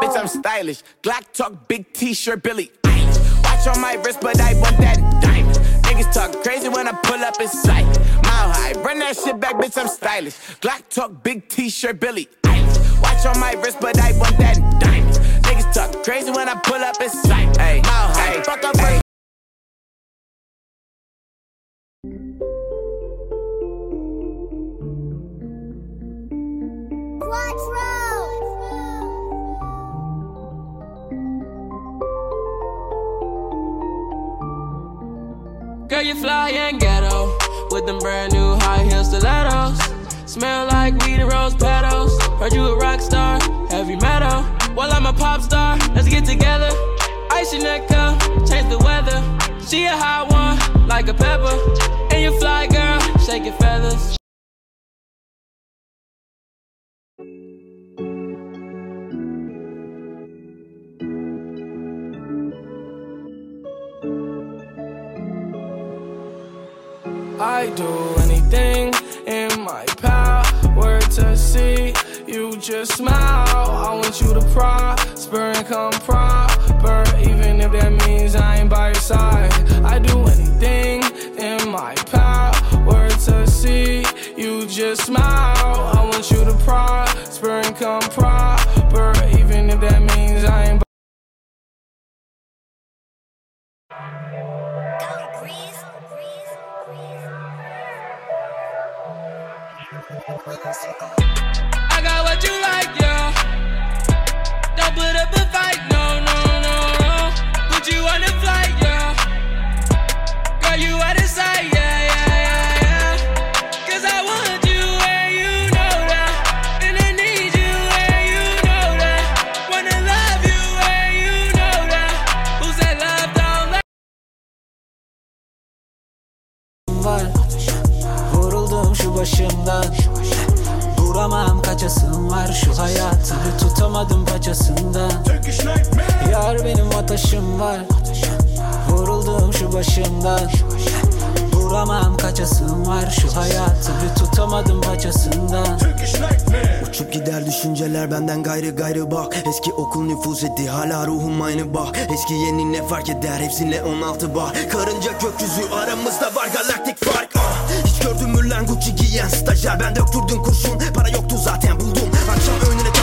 bitch, I'm stylish. Glock talk, big t-shirt, Billie Eilish. Watch on my wrist, but I want that diamond. Niggas talk crazy when I pull up in sight. Mile high, run that shit back, bitch, I'm stylish. Glock talk, big t-shirt, Billie Eilish. Watch on my wrist, but I want that diamond. Niggas talk crazy when I pull up in sight. Hey, mile high, fuck up, ay. Girl, you fly and ghetto with them brand new high heel stilettos. Smell like weed and rose petals. Heard you a rock star, heavy metal. Well, I'm a pop star, let's get together. Ice your neck up, change the weather. She a hot one, like a pepper. And you fly, girl, shake your feathers. I do anything in my power to see you just smile. I want you to prosper and come proper, even if that means I ain't by your side. I do anything in my power to see you just smile. I got what başımdan. Duramam kaçasım var Şu hayatı bir tutamadım paçasından. Yar benim ataşım var. Vuruldum şu başımdan. Duramam kaçasım var Şu hayatı bir tutamadım paçasından. Uçup gider düşünceler benden gayrı gayrı bak. Eski okul nüfuz etti hala ruhum aynı bak. Eski yeni ne fark eder hepsine 16 bar Karınca gökyüzü aramızda var galaktik fark. Ah. Hiç lan Gucci giyen stajyer Ben döktürdüm kurşun. Para yoktu zaten buldum. Akşam önüne takıldı ama ne